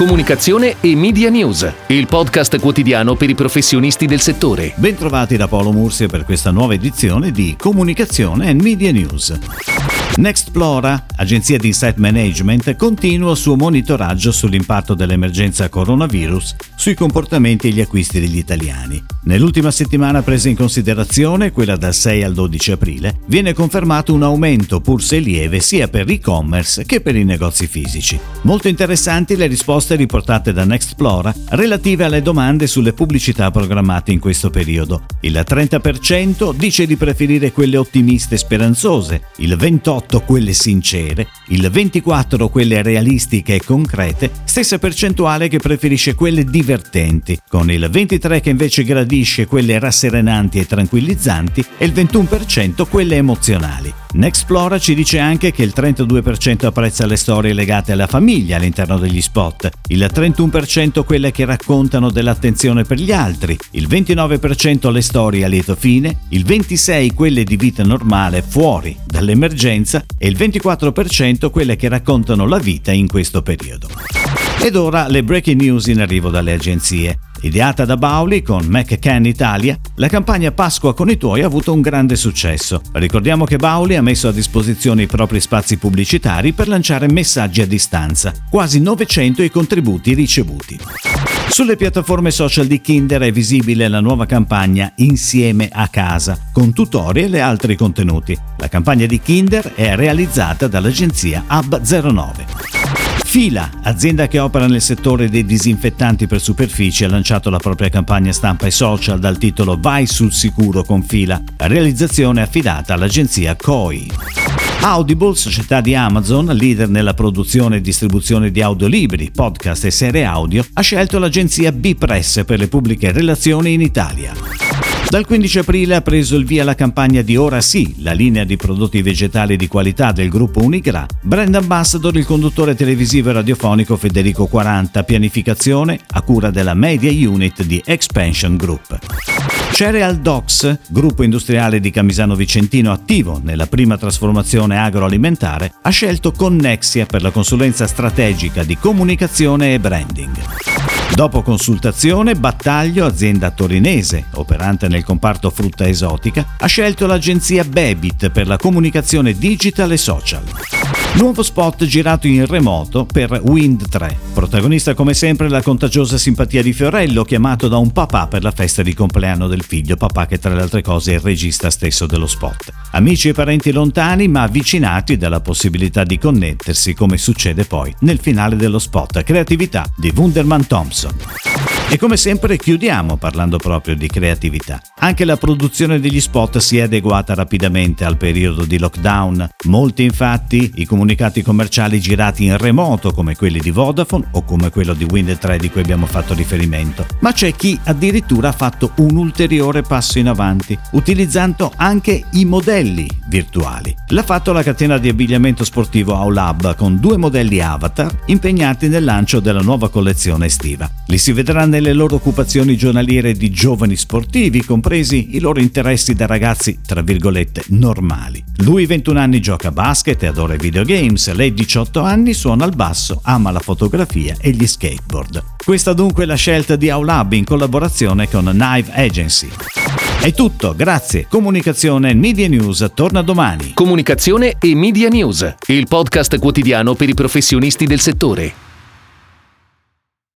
Comunicazione e Media News, il podcast quotidiano per i professionisti del settore. Bentrovati da Paolo Mursia per questa nuova edizione di Comunicazione e Media News. Nextplora, agenzia di insight management, continua il suo monitoraggio sull'impatto dell'emergenza coronavirus sui comportamenti e gli acquisti degli italiani. Nell'ultima settimana presa in considerazione, quella dal 6 al 12 aprile, viene confermato un aumento pur se lieve sia per l'e-commerce che per i negozi fisici. Molto interessanti le risposte riportate da Nextplora relative alle domande sulle pubblicità programmate in questo periodo. Il 30% dice di preferire quelle ottimiste e speranzose, il 28% 18 quelle sincere, il 24 quelle realistiche e concrete, stessa percentuale che preferisce quelle divertenti, con il 23 che invece gradisce quelle rasserenanti e tranquillizzanti e il 21% quelle emozionali. Nexplora ci dice anche che il 32% apprezza le storie legate alla famiglia all'interno degli spot, il 31% quelle che raccontano dell'attenzione per gli altri, il 29% le storie a lieto fine, il 26% quelle di vita normale fuori dall'emergenza e il 24% quelle che raccontano la vita in questo periodo. Ed ora le breaking news in arrivo dalle agenzie. Ideata da Bauli con McCann Italia, la campagna Pasqua con i tuoi ha avuto un grande successo. Ricordiamo che Bauli ha messo a disposizione i propri spazi pubblicitari per lanciare messaggi a distanza, quasi 900 i contributi ricevuti. Sulle piattaforme social di Kinder è visibile la nuova campagna Insieme a casa, con tutorial e altri contenuti. La campagna di Kinder è realizzata dall'agenzia Hub09. Fila, azienda che opera nel settore dei disinfettanti per superfici, ha lanciato la propria campagna stampa e social dal titolo Vai sul sicuro con Fila, realizzazione affidata all'agenzia COI. Audible, società di Amazon, leader nella produzione e distribuzione di audiolibri, podcast e serie audio, ha scelto l'agenzia B-Press per le pubbliche relazioni in Italia. Dal 15 aprile ha preso il via la campagna di Ora Sì, la linea di prodotti vegetali di qualità del gruppo Unigra. Brand ambassador il conduttore televisivo e radiofonico Federico 40, pianificazione a cura della Media Unit di Expansion Group. Cereal Docs, gruppo industriale di Camisano Vicentino attivo nella prima trasformazione agroalimentare, ha scelto Connexia per la consulenza strategica di comunicazione e branding. Dopo consultazione, Battaglio, azienda torinese operante nel comparto frutta esotica, ha scelto l'agenzia Bebit per la comunicazione digital e social. Nuovo spot girato in remoto per Wind 3. Protagonista come sempre la contagiosa simpatia di Fiorello, chiamato da un papà per la festa di compleanno del figlio, papà che tra le altre cose è il regista stesso dello spot. Amici e parenti lontani ma avvicinati dalla possibilità di connettersi come succede poi nel finale dello spot. Creatività di Wunderman Thompson. E come sempre chiudiamo parlando proprio di creatività. Anche la produzione degli spot si è adeguata rapidamente al periodo di lockdown. Molti infatti i comunicati commerciali girati in remoto come quelli di Vodafone o come quello di Wind 3 di cui abbiamo fatto riferimento. Ma c'è chi addirittura ha fatto un ulteriore passo in avanti, utilizzando anche i modelli virtuali. L'ha fatto la catena di abbigliamento sportivo Aulab con due modelli avatar impegnati nel lancio della nuova collezione estiva. Li si vedrà nel nelle loro occupazioni giornaliere di giovani sportivi, compresi i loro interessi da ragazzi, tra virgolette, normali. Lui 21 anni gioca a basket e adora i videogames, lei 18 anni suona il basso, ama la fotografia e gli skateboard. Questa dunque è la scelta di Aulab in collaborazione con Knife Agency. È tutto, grazie. Comunicazione Media News torna domani. Comunicazione e Media News, il podcast quotidiano per i professionisti del settore.